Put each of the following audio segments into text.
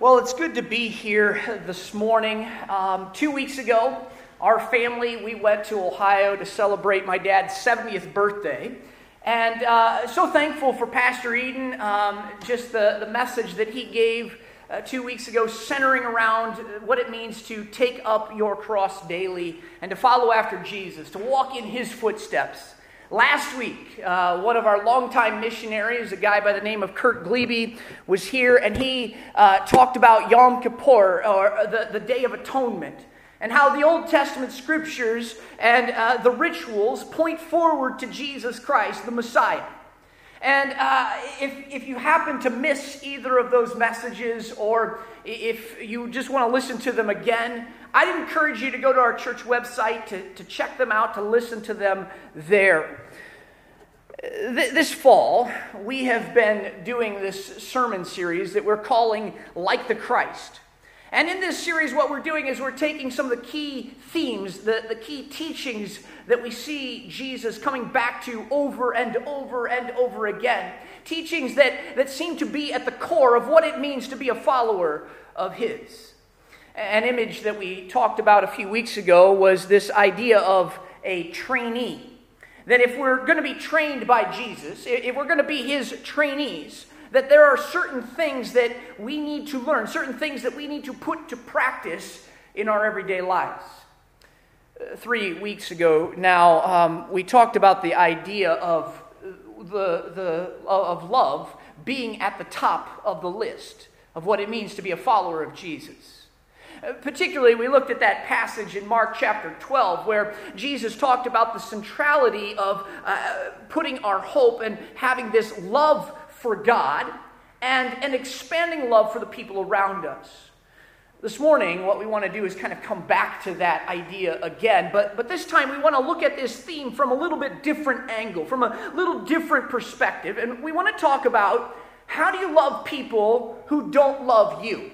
Well, it's good to be here this morning. Um, two weeks ago, our family we went to Ohio to celebrate my dad's 70th birthday, and uh, so thankful for Pastor Eden. Um, just the the message that he gave uh, two weeks ago, centering around what it means to take up your cross daily and to follow after Jesus, to walk in His footsteps. Last week, uh, one of our longtime missionaries, a guy by the name of Kurt Glebe, was here and he uh, talked about Yom Kippur, or the, the Day of Atonement, and how the Old Testament scriptures and uh, the rituals point forward to Jesus Christ, the Messiah. And uh, if, if you happen to miss either of those messages, or if you just want to listen to them again, I'd encourage you to go to our church website to, to check them out, to listen to them there. This fall, we have been doing this sermon series that we're calling Like the Christ. And in this series, what we're doing is we're taking some of the key themes, the, the key teachings that we see Jesus coming back to over and over and over again. Teachings that, that seem to be at the core of what it means to be a follower of His. An image that we talked about a few weeks ago was this idea of a trainee. That if we're going to be trained by Jesus, if we're going to be His trainees, that there are certain things that we need to learn, certain things that we need to put to practice in our everyday lives. Uh, three weeks ago now, um, we talked about the idea of, the, the, of love being at the top of the list of what it means to be a follower of Jesus. Particularly, we looked at that passage in Mark chapter 12 where Jesus talked about the centrality of uh, putting our hope and having this love for God and an expanding love for the people around us. This morning, what we want to do is kind of come back to that idea again, but, but this time we want to look at this theme from a little bit different angle, from a little different perspective, and we want to talk about how do you love people who don't love you?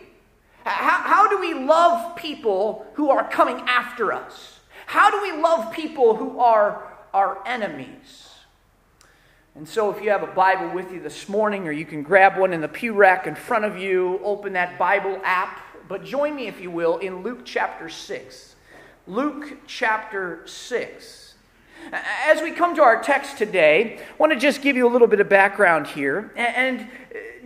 How, how do we love people who are coming after us? How do we love people who are our enemies? And so, if you have a Bible with you this morning, or you can grab one in the pew rack in front of you, open that Bible app. But join me, if you will, in Luke chapter 6. Luke chapter 6. As we come to our text today, I want to just give you a little bit of background here. And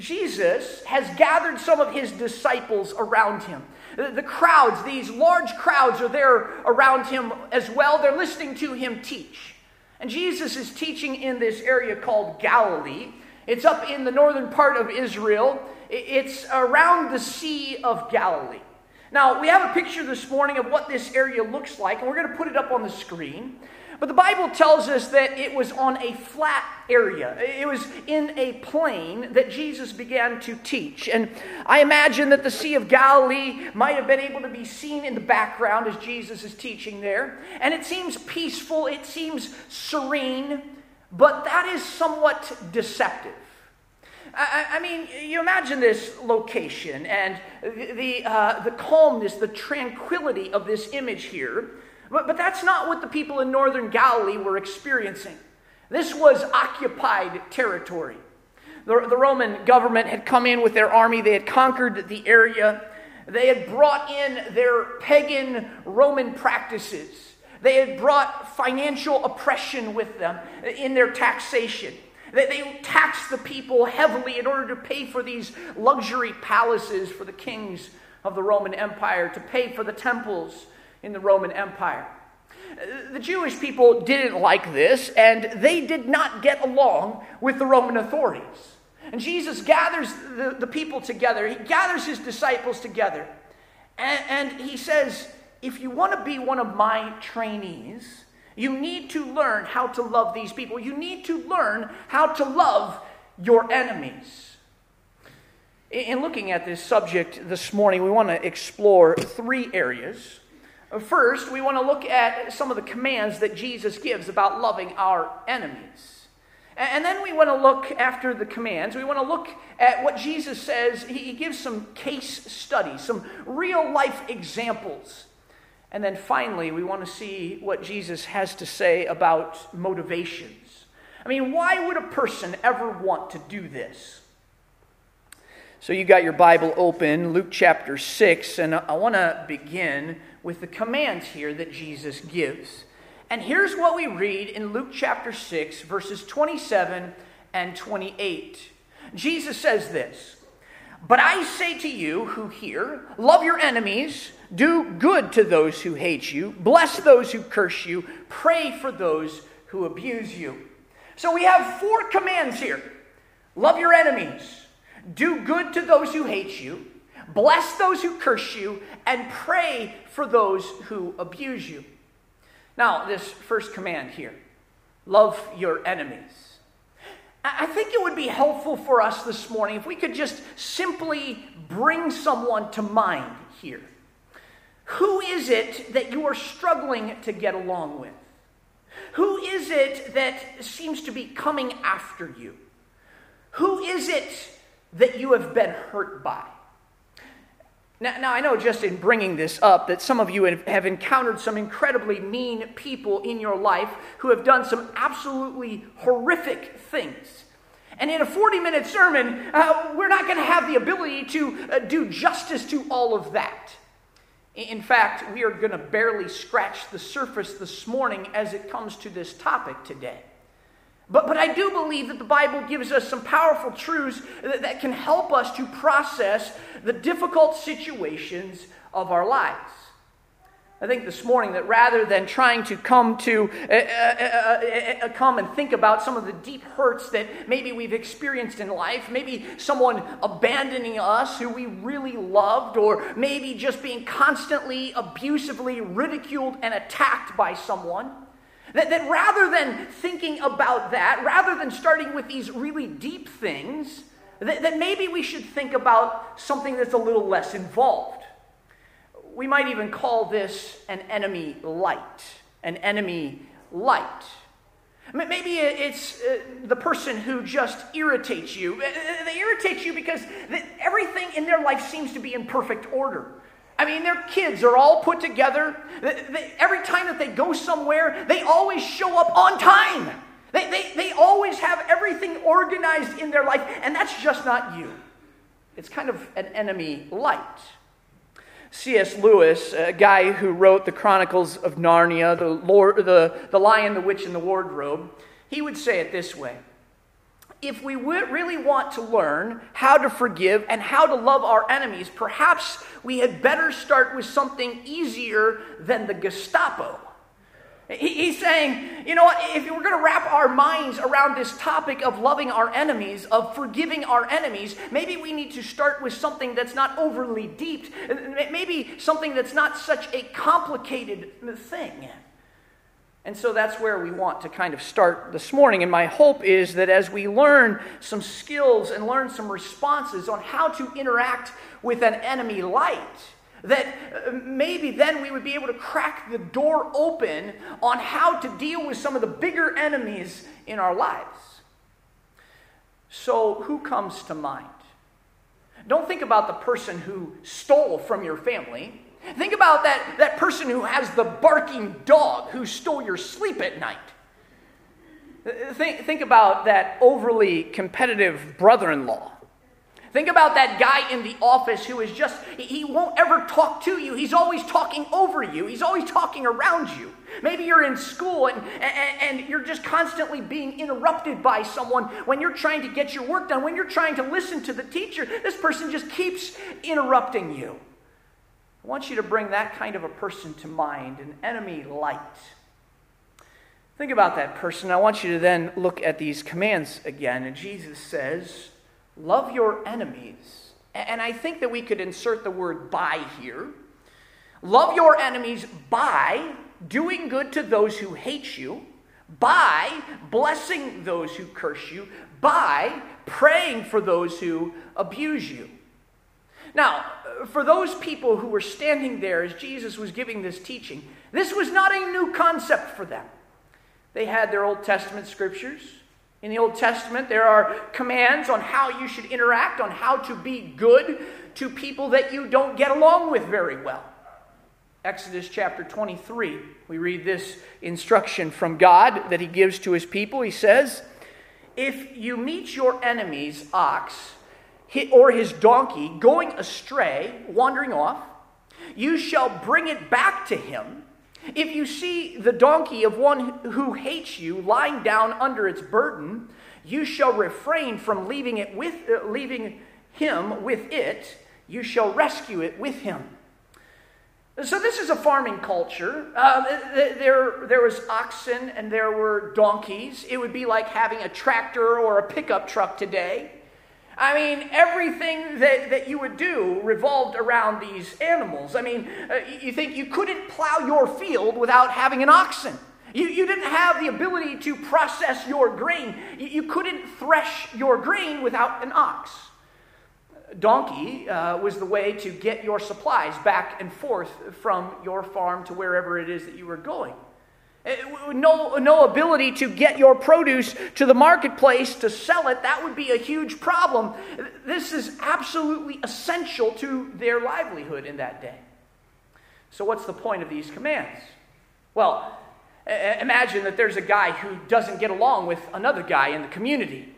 Jesus has gathered some of his disciples around him. The crowds, these large crowds, are there around him as well. They're listening to him teach. And Jesus is teaching in this area called Galilee. It's up in the northern part of Israel, it's around the Sea of Galilee. Now, we have a picture this morning of what this area looks like, and we're going to put it up on the screen. But the Bible tells us that it was on a flat area. It was in a plain that Jesus began to teach. And I imagine that the Sea of Galilee might have been able to be seen in the background as Jesus is teaching there. And it seems peaceful, it seems serene, but that is somewhat deceptive. I, I, mean, you imagine this location and the, uh, the calmness, the tranquility of this image here. But, but that's not what the people in northern Galilee were experiencing. This was occupied territory. The, the Roman government had come in with their army, they had conquered the area, they had brought in their pagan Roman practices. They had brought financial oppression with them in their taxation. They taxed the people heavily in order to pay for these luxury palaces for the kings of the Roman Empire, to pay for the temples, in the Roman Empire. The Jewish people didn't like this, and they did not get along with the Roman authorities. And Jesus gathers the, the people together, he gathers his disciples together, and, and he says, If you want to be one of my trainees, you need to learn how to love these people. You need to learn how to love your enemies. In looking at this subject this morning, we want to explore three areas First, we want to look at some of the commands that Jesus gives about loving our enemies. And then we want to look after the commands. We want to look at what Jesus says. He gives some case studies, some real life examples. And then finally, we want to see what Jesus has to say about motivations. I mean, why would a person ever want to do this? So you got your Bible open, Luke chapter 6, and I want to begin with the commands here that Jesus gives. And here's what we read in Luke chapter 6, verses 27 and 28. Jesus says this But I say to you who hear, love your enemies, do good to those who hate you, bless those who curse you, pray for those who abuse you. So we have four commands here love your enemies do good to those who hate you, bless those who curse you, and pray for those who abuse you. Now, this first command here love your enemies. I think it would be helpful for us this morning if we could just simply bring someone to mind here. Who is it that you are struggling to get along with? Who is it that seems to be coming after you? Who is it that you have been hurt by. Now, now, I know just in bringing this up that some of you have encountered some incredibly mean people in your life who have done some absolutely horrific things. And in a 40 minute sermon, uh, we're not going to have the ability to uh, do justice to all of that. In fact, we are going to barely scratch the surface this morning as it comes to this topic today. But, but I do believe that the Bible gives us some powerful truths that, that can help us to process the difficult situations of our lives. I think this morning that rather than trying to come to uh, uh, uh, come and think about some of the deep hurts that maybe we've experienced in life, maybe someone abandoning us who we really loved, or maybe just being constantly abusively ridiculed and attacked by someone, that, that rather than thinking about that, rather than starting with these really deep things, that, that maybe we should think about something that's a little less involved. We might even call this an enemy light. An enemy light. Maybe it's uh, the person who just irritates you. They irritate you because everything in their life seems to be in perfect order. I mean, their kids are all put together. Every time that they go somewhere, they always show up on time. They, they, they always have everything organized in their life, and that's just not you. It's kind of an enemy light. C.S. Lewis, a guy who wrote the Chronicles of Narnia, the, Lord, the, the Lion, the Witch, and the Wardrobe, he would say it this way if we really want to learn how to forgive and how to love our enemies, perhaps we had better start with something easier than the Gestapo. He's saying, you know what, if we're going to wrap our minds around this topic of loving our enemies, of forgiving our enemies, maybe we need to start with something that's not overly deep, maybe something that's not such a complicated thing. And so that's where we want to kind of start this morning. And my hope is that as we learn some skills and learn some responses on how to interact with an enemy light, that uh, maybe then we would be able to crack the door open on how to deal with some of the bigger enemies in our lives. So, who comes to mind? Don't think about the person who stole from your family. Think about that, that person who has the barking dog who stole your sleep at night. Think, think about that overly competitive brother in law. Think about that guy in the office who is just, he won't ever talk to you. He's always talking over you, he's always talking around you. Maybe you're in school and, and, and, you're just constantly being interrupted by someone when you're trying to get your work done, when you're trying to listen to the teacher. This person just keeps interrupting you. I want you to bring that kind of a person to mind, an enemy light. Think about that person. I want you to then look at these commands again. And Jesus says, Love your enemies. And I think that we could insert the word by here. Love your enemies by doing good to those who hate you, by blessing those who curse you, by praying for those who abuse you. Now, for those people who were standing there as Jesus was giving this teaching, this was not a new concept for them. They had their Old Testament scriptures. In the Old Testament, there are commands on how you should interact, on how to be good to people that you don't get along with very well. Exodus chapter 23, we read this instruction from God that He gives to His people. He says, If you meet your enemy's ox, or his donkey going astray, wandering off, you shall bring it back to him. If you see the donkey of one who hates you lying down under its burden, you shall refrain from leaving it with uh, leaving him with it. You shall rescue it with him. So this is a farming culture. Uh, there, there was oxen and there were donkeys. It would be like having a tractor or a pickup truck today. I mean, everything that, that you would do revolved around these animals. I mean, uh, you think you couldn't plow your field without having an oxen. You, you didn't have the ability to process your grain. You, you couldn't thresh your grain without an ox. Donkey uh, was the way to get your supplies back and forth from your farm to wherever it is that you were going. Uh, no, no ability to get your produce to the marketplace to sell it, that would be a huge problem. This is absolutely essential to their livelihood in that day. So, what's the point of these commands? Well, imagine that there's a guy who doesn't get along with another guy in the community.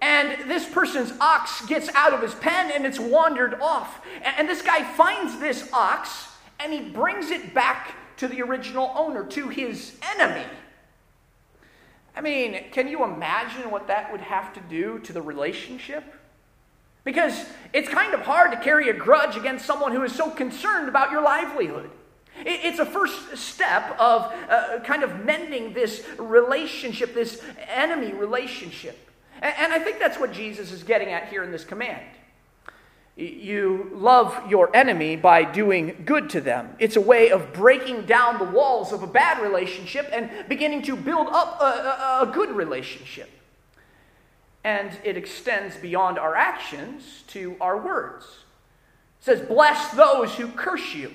And this person's ox gets out of his pen and it's wandered off. And this guy finds this ox and he brings it back to the original owner, to his enemy. I mean, can you imagine what that would have to do to the relationship? Because it's kind of hard to carry a grudge against someone who is so concerned about your livelihood. It's a first step of uh, kind of mending this relationship, this enemy relationship. And I think that's what Jesus is getting at here in this command. You love your enemy by doing good to them. It's a way of breaking down the walls of a bad relationship and beginning to build up a, a, a good relationship. And it extends beyond our actions to our words. It says, Bless those who curse you.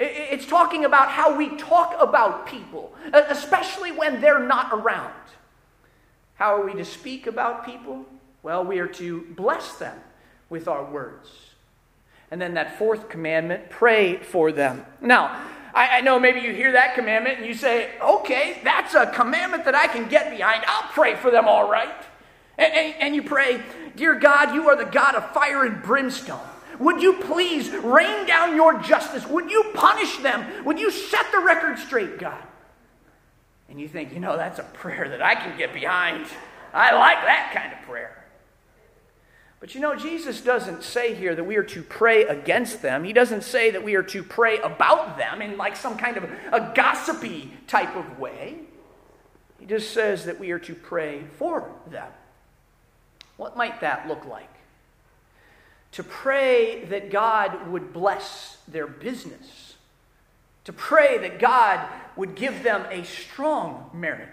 It's talking about how we talk about people, especially when they're not around. How are we to speak about people? Well, we are to bless them with our words. And then that fourth commandment, pray for them. Now, I, I, know maybe you hear that commandment and you say, okay, that's a commandment that I can get behind. I'll pray for them all right. And, and, and you pray, Dear God, you are the God of fire and brimstone. Would you please rain down your justice? Would you punish them? Would you set the record straight, God? And you think, you know, that's a prayer that I can get behind. I like that kind of prayer. But you know, Jesus doesn't say here that we are to pray against them. He doesn't say that we are to pray about them in like some kind of a gossipy type of way. He just says that we are to pray for them. What might that look like? To pray that God would bless their business. To pray that God would give them a strong marriage.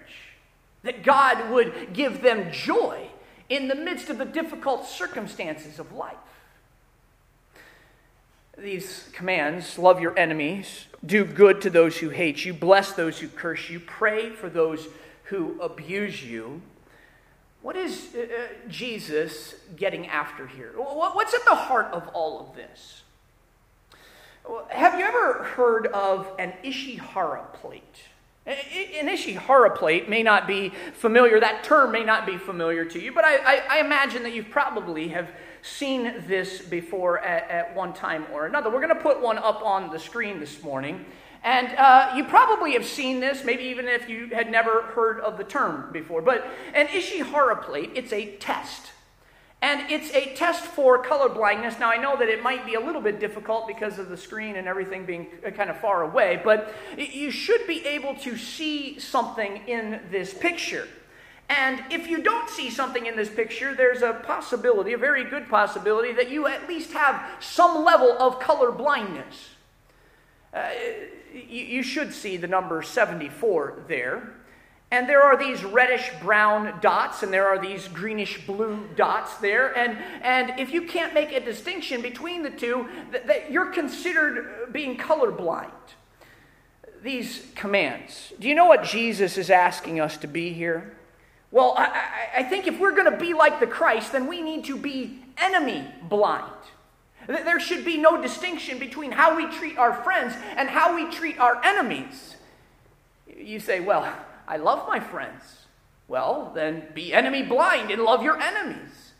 That God would give them joy in the midst of the difficult circumstances of life. These commands love your enemies, do good to those who hate you, bless those who curse you, pray for those who abuse you. What is uh, uh Jesus getting after here? What's at the heart of all of this? Have you ever heard of an Ishihara plate? An Ishihara plate may not be familiar, that term may not be familiar to you, but I, I, I imagine that you probably have seen this before at, at, one time or another. We're going to put one up on the screen this morning. And uh, you probably have seen this, maybe even if you had never heard of the term before. But an Ishihara plate, it's a test. And it's a test for color blindness. Now, I know that it might be a little bit difficult because of the screen and everything being uh, kind of far away, but you should be able to see something in this picture. And if you don't see something in this picture, there's a possibility, a very good possibility, that you at least have some level of color blindness. Uh, you, you should see the number 74 there. And there are these reddish brown dots, and there are these greenish blue dots there. And, and if you can't make a distinction between the two, that, that you're considered being colorblind. These commands. Do you know what Jesus is asking us to be here? Well, I, I think if we're going to be like the Christ, then we need to be enemy blind. There should be no distinction between how we treat our friends and how we treat our enemies. You say, well, I love my friends. Well, then be enemy blind and love your enemies.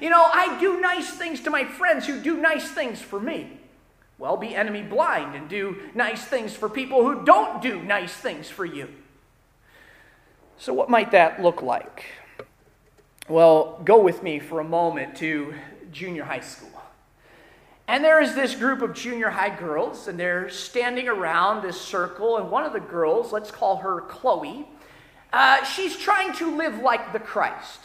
You know, I do nice things to my friends who do nice things for me. Well, be enemy blind and do nice things for people who don't do nice things for you. So, what might that look like? Well, go with me for a moment to junior high school. And there is this group of junior high girls, and they're standing around this circle. And one of the girls, let's call her Chloe, uh, she's trying to live like the Christ.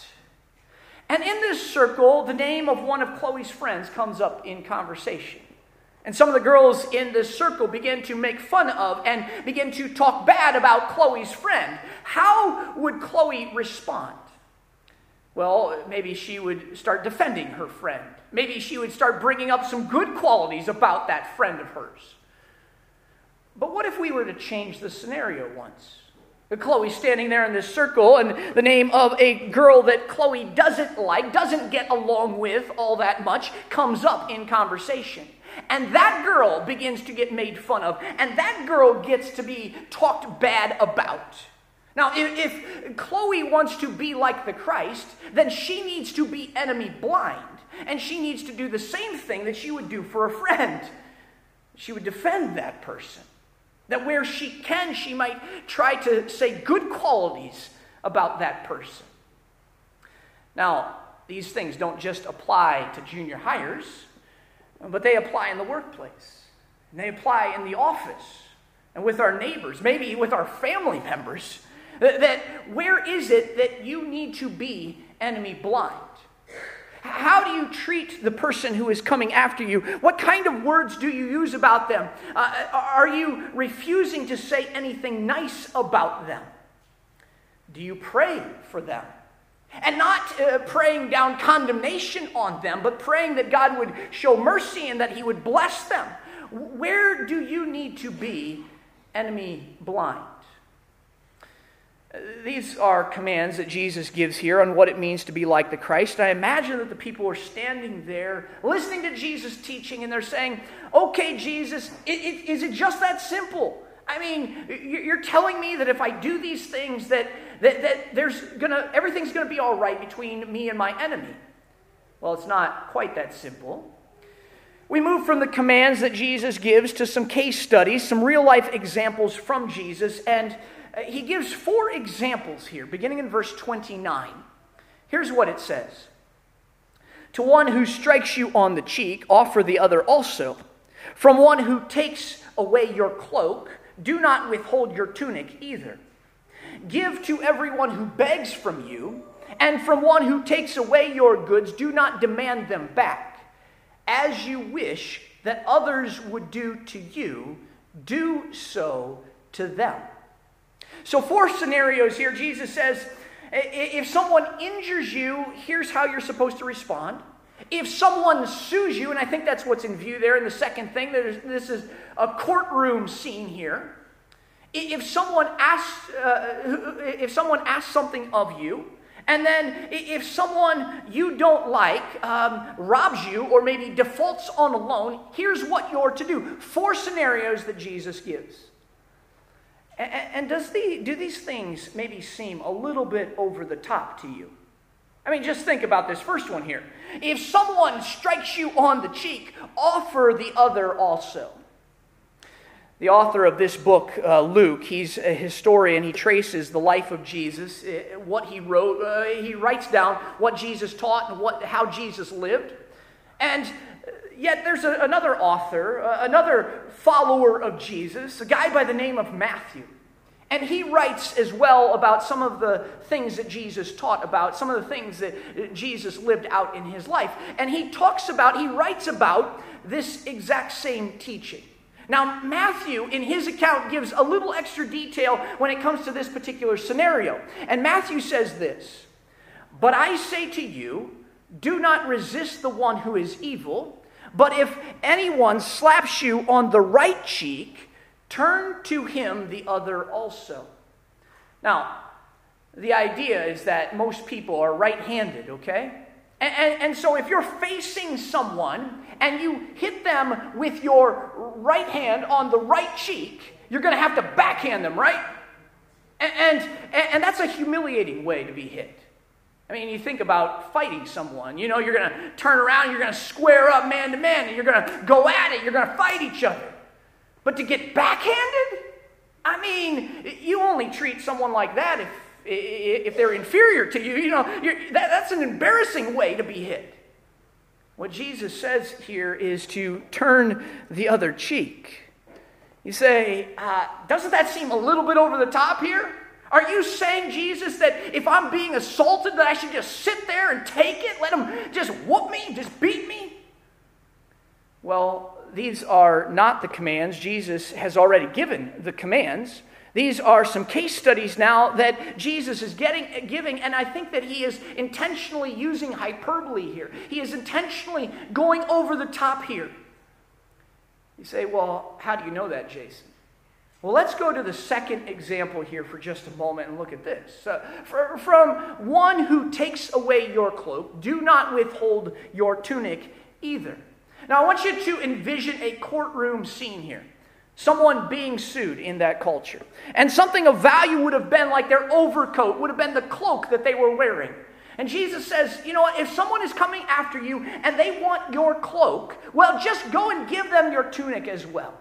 And in this circle, the name of one of Chloe's friends comes up in conversation. And some of the girls in this circle begin to make fun of and begin to talk bad about Chloe's friend. How would Chloe respond? Well, maybe she would start defending her friend. Maybe she would start bringing up some good qualities about that friend of hers. But what if we were to change the scenario once? Chloe's standing there in this circle, and the name of a girl that Chloe doesn't like, doesn't get along with all that much, comes up in conversation. And that girl begins to get made fun of, and that girl gets to be talked bad about. Now, if, if Chloe wants to be like the Christ, then she needs to be enemy blind, and she needs to do the same thing that she would do for a friend. She would defend that person. That where she can, she might try to say good qualities about that person. Now, these things don't just apply to junior hires but they apply in the workplace, and they apply in the office, and with our neighbors, maybe with our family members. That where is it that you need to be enemy blind? How do you treat the person who is coming after you? What kind of words do you use about them? Uh, are you refusing to say anything nice about them? Do you pray for them? And not uh, praying down condemnation on them, but praying that God would show mercy and that He would bless them. Where do you need to be enemy blind? These are commands that Jesus gives here on what it means to be like the Christ. I imagine that the people are standing there listening to Jesus teaching and they're saying, Okay, Jesus, it, it, is it just that simple? I mean, you're telling me that if I do these things, that, that, that there's gonna, everything's going to be all right between me and my enemy. Well, it's not quite that simple. We move from the commands that Jesus gives to some case studies, some real life examples from Jesus, and uh, he gives four examples here, beginning in verse 29. Here's what it says To one who strikes you on the cheek, offer the other also. From one who takes away your cloak, do not withhold your tunic either. Give to everyone who begs from you, and from one who takes away your goods, do not demand them back. As you wish that others would do to you, do so to them. So, four scenarios here. Jesus says if someone injures you, here's how you're supposed to respond. If someone sues you, and I think that's what's in view there in the second thing, this is a courtroom scene here. If someone asks, uh, if someone asks something of you, and then if someone you don't like um, robs you or maybe defaults on a loan, here's what you're to do. Four scenarios that Jesus gives. And, and does the, do these things maybe seem a little bit over the top to you? I mean, just think about this first one here. If someone strikes you on the cheek, offer the other also. The author of this book, uh, Luke, he's a historian. He traces the life of Jesus, uh, what he wrote. Uh, he writes down what Jesus taught and what, how Jesus lived. And yet, there's a, another author, uh, another follower of Jesus, a guy by the name of Matthew. And he writes as well about some of the things that Jesus taught about, some of the things that Jesus lived out in his life. And he talks about, he writes about this exact same teaching. Now, Matthew, in his account, gives a little extra detail when it comes to this particular scenario. And Matthew says this But I say to you, do not resist the one who is evil, but if anyone slaps you on the right cheek, Turn to him the other also. Now, the idea is that most people are right handed, okay? And, and, and, so if you're facing someone and you hit them with your right hand on the right cheek, you're going to have to backhand them, right? And, and, and that's a humiliating way to be hit. I mean, you think about fighting someone. You know, you're going to turn around, you're going to square up man to man, and you're going to go at it, you're going to fight each other. But to get backhanded? I mean, you only treat someone like that if, if they're inferior to you. You know, that, that's an embarrassing way to be hit. What Jesus says here is to turn the other cheek. You say, uh, doesn't that seem a little bit over the top here? Are you saying, Jesus, that if I'm being assaulted, that I should just sit there and take it? Let them just whoop me, just beat me? Well, these are not the commands. Jesus has already given the commands. These are some case studies now that Jesus is getting, giving, and I think that he is intentionally using hyperbole here. He is intentionally going over the top here. You say, well, how do you know that, Jason? Well, let's go to the second example here for just a moment and look at this. Uh, for, from one who takes away your cloak, do not withhold your tunic either. Now, I want you to envision a courtroom scene here. Someone being sued in that culture. And something of value would have been like their overcoat, would have been the cloak that they were wearing. And Jesus says, you know what, if someone is coming after you and they want your cloak, well, just go and give them your tunic as well.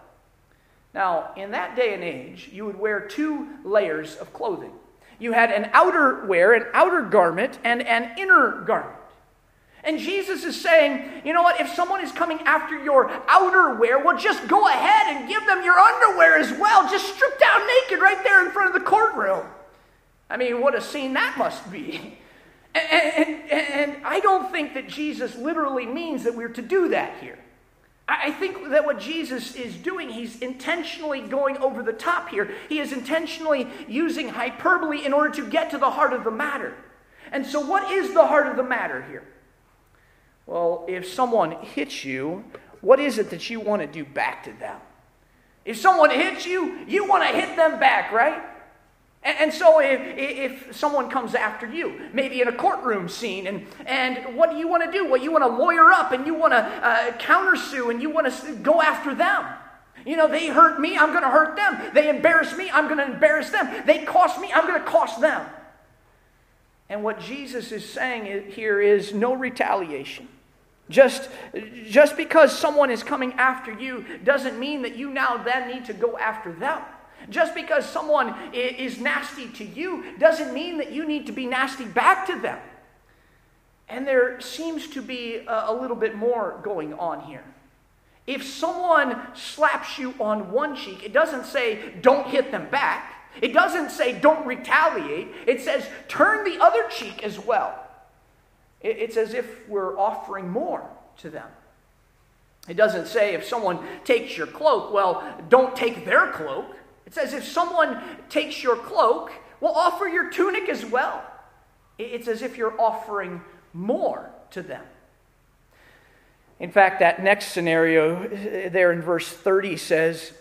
Now, in that day and age, you would wear two layers of clothing. You had an outer wear, an outer garment, and an inner garment. And Jesus is saying, you know what, if someone is coming after your outer wear, well, just go ahead and give them your underwear as well. Just strip down naked right there in front of the courtroom. I mean, what a scene that must be. And, and, and, I don't think that Jesus literally means that we're to do that here. I think that what Jesus is doing, he's intentionally going over the top here. He is intentionally using hyperbole in order to get to the heart of the matter. And so, what is the heart of the matter here? Well, if someone hits you, what is it that you want to do back to them? If someone hits you, you want to hit them back, right? And, so if, if someone comes after you, maybe in a courtroom scene, and, and what do you want to do? Well, you want to lawyer up and you want to uh, countersue and you want to go after them. You know, they hurt me, I'm going to hurt them. They embarrass me, I'm going to embarrass them. They cost me, I'm going to cost them. And what Jesus is saying here is no retaliation. Just, just because someone is coming after you doesn't mean that you now then need to go after them. Just because someone is nasty to you doesn't mean that you need to be nasty back to them. And there seems to be a, little bit more going on here. If someone slaps you on one cheek, it doesn't say don't hit them back. It doesn't say don't retaliate. It says turn the other cheek as well. It's as if we're offering more to them. It doesn't say if someone takes your cloak, well, don't take their cloak. It says if someone takes your cloak, well, offer your tunic as well. It's as if you're offering more to them. In fact, that next scenario there in verse 30 says,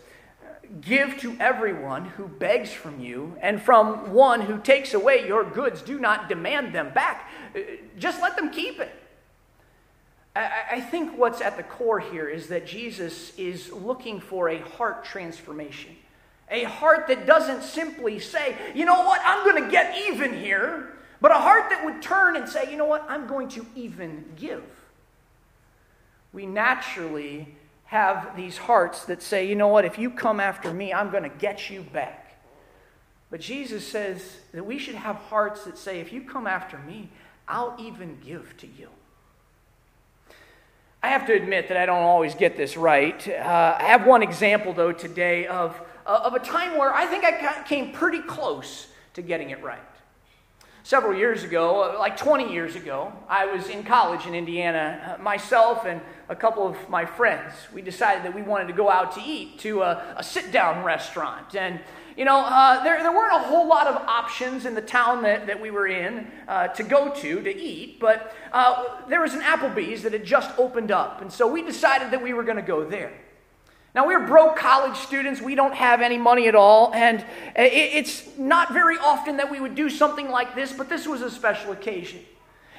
Give to everyone who begs from you, and from one who takes away your goods, do not demand them back. Uh, just let them keep it. I think what's at the core here is that Jesus is looking for a heart transformation. A heart that doesn't simply say, you know what, I'm going to get even here, but a heart that would turn and say, you know what, I'm going to even give. We naturally have these hearts that say, you know what, if you come after me, I'm going to get you back. But Jesus says that we should have hearts that say, if you come after me, I'll even give to you. I have to admit that I don't always get this right. Uh, I have one example, though, today of, of a time where I think I came pretty close to getting it right. Several years ago, like 20 years ago, I was in college in Indiana. Uh, myself and a couple of my friends, we decided that we wanted to go out to eat to a, a sit down restaurant. And, you know, uh, there, there weren't a whole lot of options in the town that, that we were in uh, to go to to eat, but uh, there was an Applebee's that had just opened up. And so we decided that we were going to go there. Now, we're broke college students. We don't have any money at all. And it's not very often that we would do something like this, but this was a special occasion.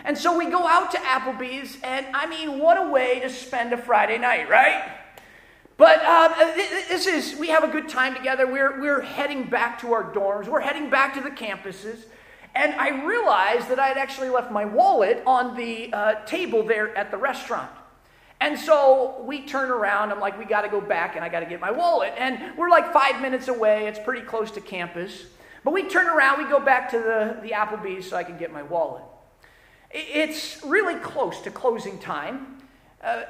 And so we go out to Applebee's, and I mean, what a way to spend a Friday night, right? But uh, this is, we have a good time together. We're, we're heading back to our dorms, we're heading back to the campuses. And I realized that I had actually left my wallet on the uh, table there at the restaurant. And so we turn around. I'm like, we got to go back and I got to get my wallet. And we're like five minutes away. It's pretty close to campus. But we turn around, we go back to the, the Applebee's so I can get my wallet. It's really close to closing time. Uh,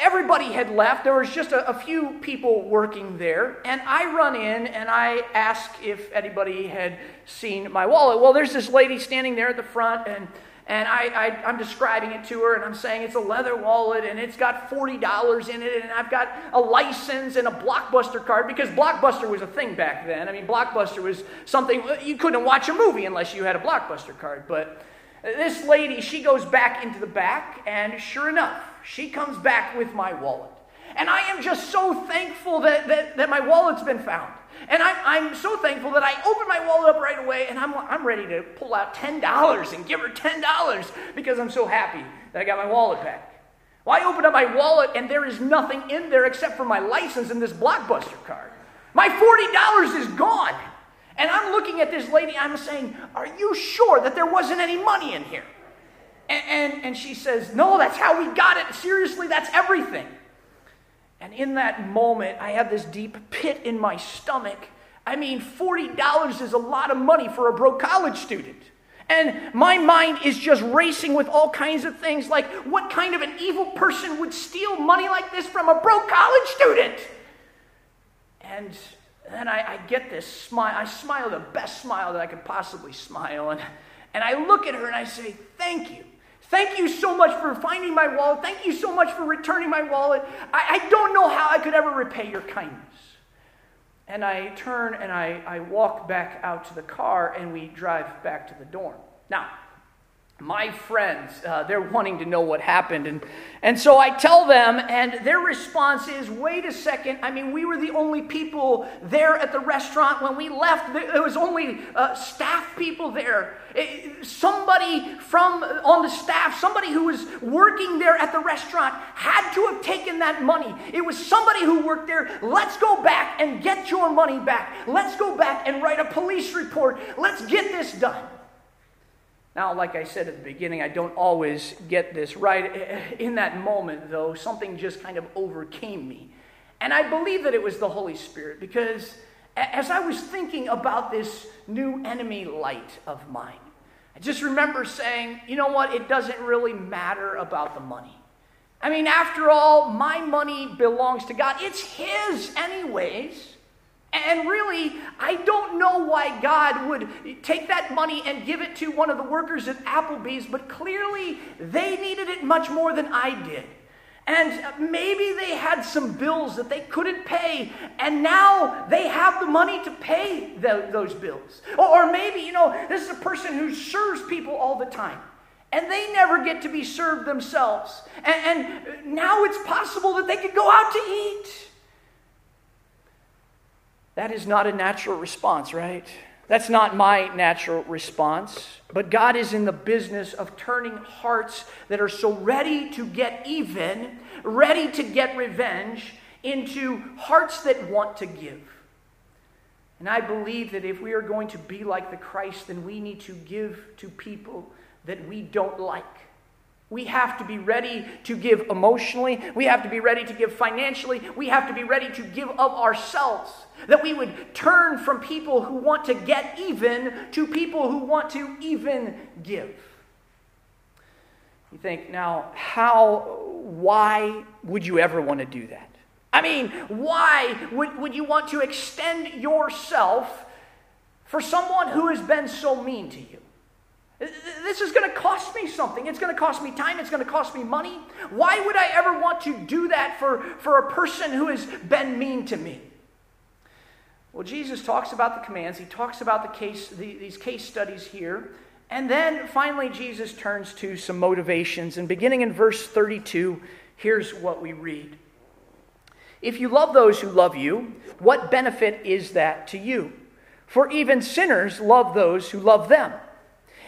everybody had left. There was just a, a, few people working there. And I run in and I ask if anybody had seen my wallet. Well, there's this lady standing there at the front, and, and I, I, I'm describing it to her, and I'm saying it's a leather wallet, and it's got $40 in it, and I've got a license and a Blockbuster card, because Blockbuster was a thing back then. I mean, Blockbuster was something, you couldn't watch a movie unless you had a Blockbuster card. But this lady, she goes back into the back, and sure enough, she comes back with my wallet. And I am just so thankful that, that, that my wallet's been found. And I'm, I'm so thankful that I open my wallet up right away and I'm, I'm ready to pull out $10 and give her $10 because I'm so happy that I got my wallet back. Well, I open up my wallet and there is nothing in there except for my license and this Blockbuster card. My $40 is gone. And I'm looking at this lady, I'm saying, Are you sure that there wasn't any money in here? And, and, and, she says, No, that's how we got it. Seriously, that's everything. And in that moment, I have this deep pit in my stomach. I mean, $40 is a lot of money for a broke college student. And my mind is just racing with all kinds of things like, what kind of an evil person would steal money like this from a broke college student? And then I, I, get this smile. I smile the best smile that I could possibly smile. And, and I look at her and I say, Thank you. Thank you so much for finding my wallet. Thank you so much for returning my wallet. I, I don't know how I could ever repay your kindness. And I turn and I, I walk back out to the car and we drive back to the dorm. Now, my friends, uh, they're wanting to know what happened. And, and so I tell them, and their response is wait a second. I mean, we were the only people there at the restaurant when we left. There was only uh, staff people there. It, somebody from on the staff, somebody who was working there at the restaurant, had to have taken that money. It was somebody who worked there. Let's go back and get your money back. Let's go back and write a police report. Let's get this done. Now, like I said at the beginning, I don't always get this right. In that moment, though, something just kind of overcame me. And I believe that it was the Holy Spirit because as I was thinking about this new enemy light of mine, I just remember saying, you know what? It doesn't really matter about the money. I mean, after all, my money belongs to God. It's His, anyways. And really, I don't know why God would take that money and give it to one of the workers at Applebee's, but clearly they needed it much more than I did. And maybe they had some bills that they couldn't pay, and now they have the money to pay the, those bills. Or, maybe, you know, this is a person who serves people all the time and they never get to be served themselves. And, and, now it's possible that they could go out to eat. That is not a natural response, right? That's not my natural response. But God is in the business of turning hearts that are so ready to get even, ready to get revenge, into hearts that want to give. And I believe that if we are going to be like the Christ, then we need to give to people that we don't like. We have to be ready to give emotionally. We have to be ready to give financially. We have to be ready to give of ourselves. That we would turn from people who want to get even to people who want to even give. You think, now, how, why would you ever want to do that? I mean, why would, would you want to extend yourself for someone who has been so mean to you? This is going to cost me something. It's going to cost me time. It's going to cost me money. Why would I ever want to do that for, for a person who has been mean to me? Well, Jesus talks about the commands. He talks about the case, the, these case studies here. And then finally, Jesus turns to some motivations. And beginning in verse 32, here's what we read If you love those who love you, what benefit is that to you? For even sinners love those who love them.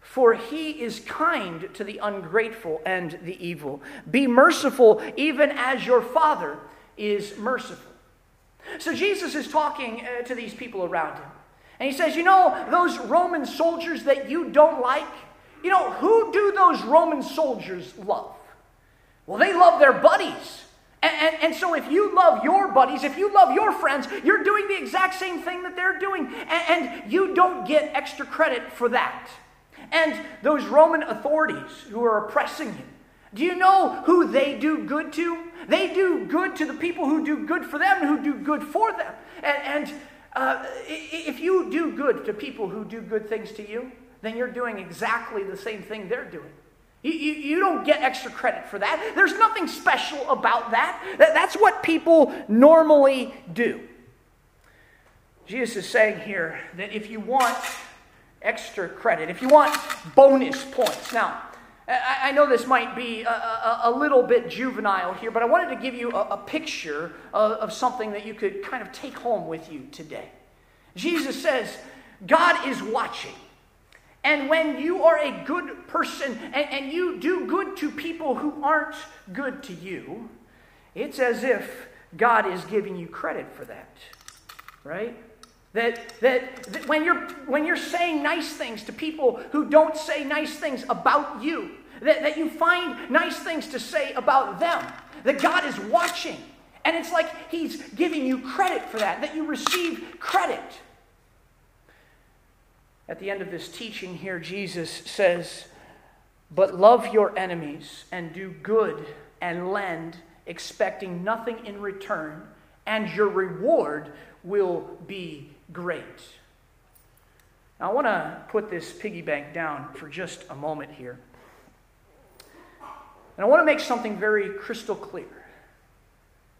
For he is kind to the ungrateful and the evil. Be merciful, even as your Father is merciful. So Jesus is talking uh, to these people around him. And he says, You know, those Roman soldiers that you don't like, you know, who do those Roman soldiers love? Well, they love their buddies. And, and, and, so, if you love your buddies, if you love your friends, you're doing the exact same thing that they're doing. And, and you don't get extra credit for that. And those Roman authorities who are oppressing him. do you know who they do good to? They do good to the people who do good for them and who do good for them. And, and uh, if you do good to people who do good things to you, then you're doing exactly the same thing they're doing. You, you, you, don't get extra credit for that. There's nothing special about that. That's what people normally do. Jesus is saying here that if you want extra credit, if you want bonus points, now, I, know this might be a, little bit juvenile here, but I wanted to give you a, a picture of, of something that you could kind of take home with you today. Jesus says, God is watching. And when you are a good person and, and you do good to people who aren't good to you, it's as if God is giving you credit for that. Right? That, that, that, when, you're, when you're saying nice things to people who don't say nice things about you, that, that you find nice things to say about them, that God is watching. And it's like He's giving you credit for that, that you receive credit. At the end of this teaching here, Jesus says, But love your enemies and do good and lend, expecting nothing in return, and your reward will be great. Now, I want to put this piggy bank down for just a moment here. And I want to make something very crystal clear.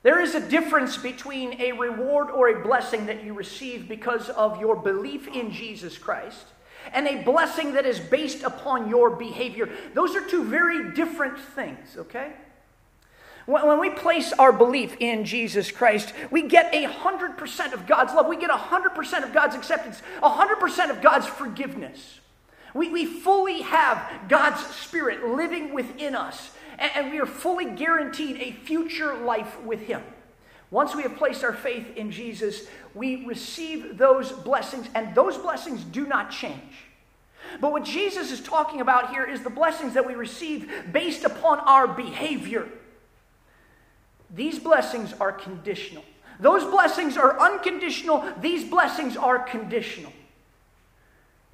There is a difference between a reward or a blessing that you receive because of your belief in Jesus Christ and a blessing that is based upon your behavior. Those are two very different things, okay? When we place our belief in Jesus Christ, we get a 100% of God's love. We get a 100% of God's acceptance, a 100% of God's forgiveness. We, we fully have God's Spirit living within us and we are fully guaranteed a future life with Him. Once we have placed our faith in Jesus, we receive those blessings, and those blessings do not change. But what Jesus is talking about here is the blessings that we receive based upon our behavior. These blessings are conditional. Those blessings are unconditional, these blessings are conditional.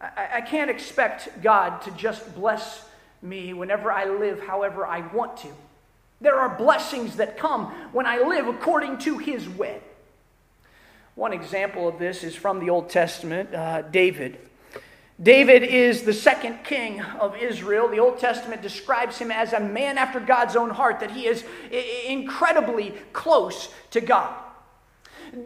I, I can't expect God to just bless me whenever I live however I want to. There are blessings that come when I live according to His way. One example of this is from the Old Testament uh, David. David is the second king of Israel. The Old Testament describes him as a man after God's own heart, that he is incredibly close to God.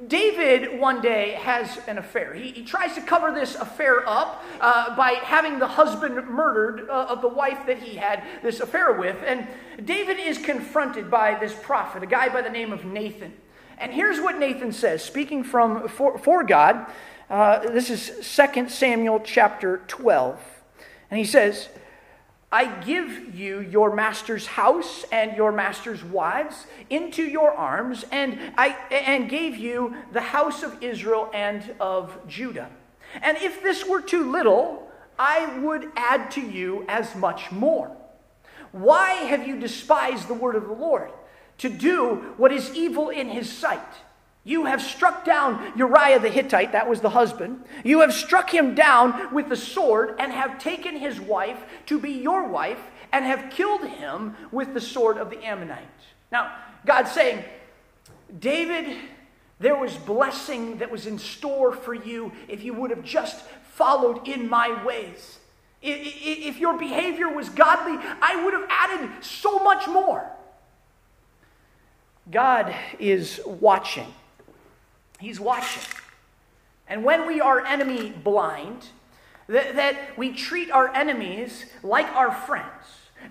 David one day has an affair. He, he tries to cover this affair up uh, by having the husband murdered uh, of the wife that he had this affair with. And David is confronted by this prophet, a guy by the name of Nathan. And here's what Nathan says, speaking from for, for God. Uh, this is 2 Samuel chapter 12. And he says, I give you your master's house and your master's wives into your arms, and I and gave you the house of Israel and of Judah. And if this were too little, I would add to you as much more. Why have you despised the word of the Lord to do what is evil in his sight? You have struck down Uriah the Hittite, that was the husband. You have struck him down with the sword and have taken his wife to be your wife and have killed him with the sword of the Ammonite. Now, God's saying, David, there was blessing that was in store for you if you would have just followed in my ways. If your behavior was godly, I would have added so much more. God is watching. He's watching. And when we are enemy blind, that, that we treat our enemies like our friends.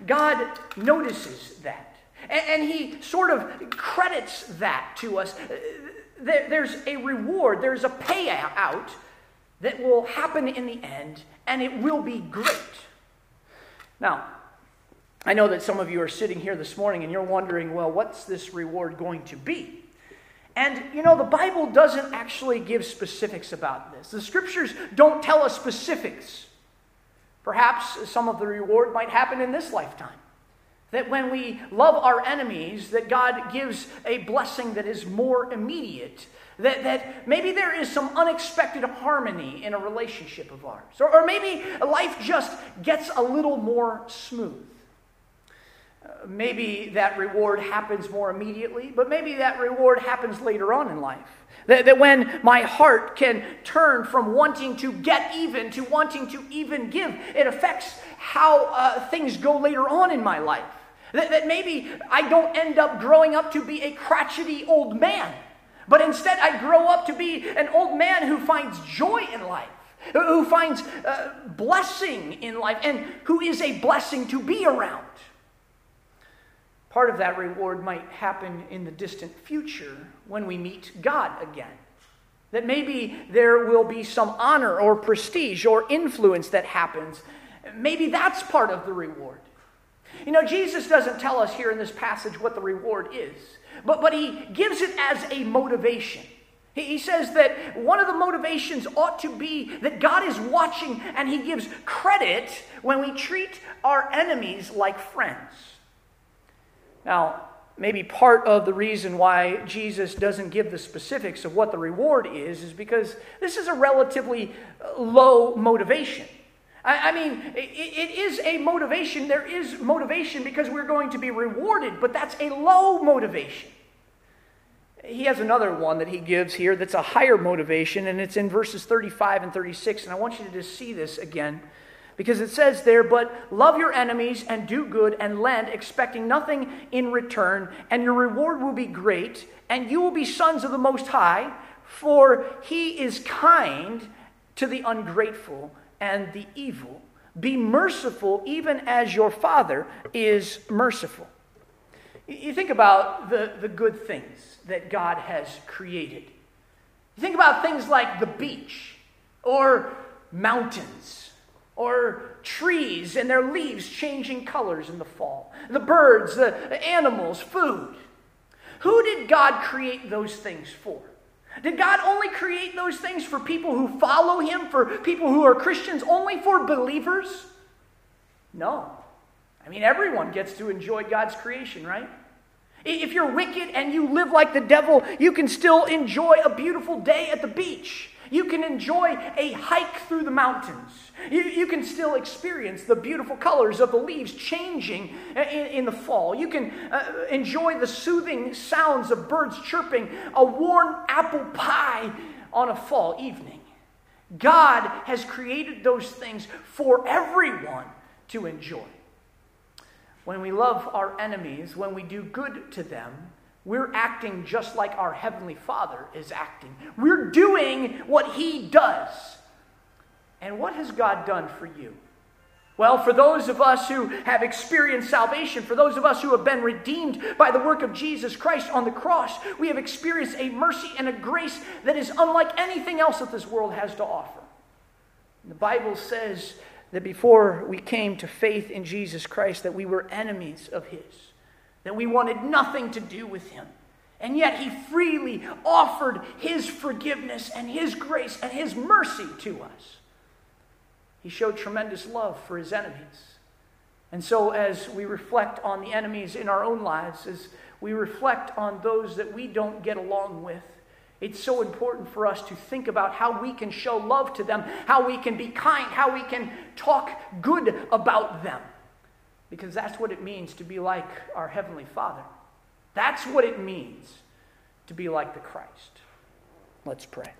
God notices that. And, and He sort of credits that to us. There, there's a reward, there's a payout that will happen in the end, and it will be great. Now, I know that some of you are sitting here this morning and you're wondering, well, what's this reward going to be? And you know, the Bible doesn't actually give specifics about this. The scriptures don't tell us specifics. Perhaps some of the reward might happen in this lifetime. That when we love our enemies, that God gives a blessing that is more immediate. That, that maybe there is some unexpected harmony in a relationship of ours. Or, or maybe life just gets a little more smooth maybe that reward happens more immediately, but maybe that reward happens later on in life. That, that when my heart can turn from wanting to get even to wanting to even give, it affects how uh, things go later on in my life. That, that maybe I don't end up growing up to be a crotchety old man, but instead I grow up to be an old man who finds joy in life who finds uh, blessing in life and who is a blessing to be around. Part of that reward might happen in the distant future when we meet God again. That maybe there will be some honor or prestige or influence that happens. Maybe that's part of the reward. You know, Jesus doesn't tell us here in this passage what the reward is, but, but he gives it as a motivation. He, he says that one of the motivations ought to be that God is watching and he gives credit when we treat our enemies like friends. Now, maybe part of the reason why Jesus doesn't give the specifics of what the reward is is because this is a relatively uh, low motivation. I, mean, it is a motivation. There is motivation because we're going to be rewarded, but that's a low motivation. He has another one that he gives here that's a higher motivation, and it's in verses 35 and 36. And I want you to just see this again. Because it says there, but love your enemies and do good and lend, expecting nothing in return, and your reward will be great, and you will be sons of the Most High, for he is kind to the ungrateful and the evil. Be merciful, even as your Father is merciful. You think about the, the good things that God has created. You think about things like the beach or mountains or trees and their leaves changing colors in the fall, the birds, the animals, food. Who did God create those things for? Did God only create those things for people who follow Him, for people who are Christians, only for believers? No. I mean, everyone gets to enjoy God's creation, right? If you're wicked and you live like the devil, you can still enjoy a beautiful day at the beach. You can enjoy a hike through the mountains. You, you can still experience the beautiful colors of the leaves changing in, in the fall. You can uh, enjoy the soothing sounds of birds chirping, a warm apple pie on a fall evening. God has created those things for everyone to enjoy. When we love our enemies, when we do good to them, we're acting just like our Heavenly Father is acting. We're doing what He does. And what has God done for you? Well, for those of us who have experienced salvation, for those of us who have been redeemed by the work of Jesus Christ on the cross, we have experienced a mercy and a grace that is unlike anything else that this world has to offer. The Bible says that before we came to faith in Jesus Christ that we were enemies of his that we wanted nothing to do with him. And yet he freely offered his forgiveness and his grace and his mercy to us. He showed tremendous love for his enemies. And so, as we reflect on the enemies in our own lives, as we reflect on those that we don't get along with, it's so important for us to think about how we can show love to them, how we can be kind, how we can talk good about them. Because that's what it means to be like our Heavenly Father. That's what it means to be like the Christ. Let's pray.